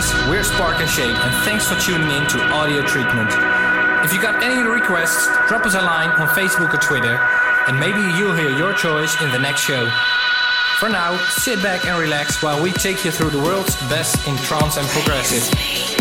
guys, we're Spark and Shade, and thanks for tuning in to Audio Treatment. If you got any requests, drop us a line on Facebook or Twitter, and maybe you'll hear your choice in the next show. For now, sit back and relax while we take you through the world's best in trance and progressive.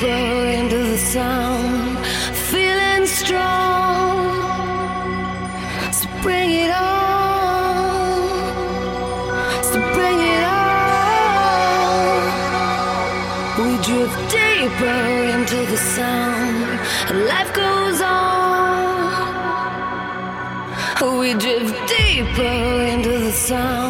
Deeper into the sound, feeling strong. So bring it on. So bring it on. We drift deeper into the sound, life goes on. We drift deeper into the sound,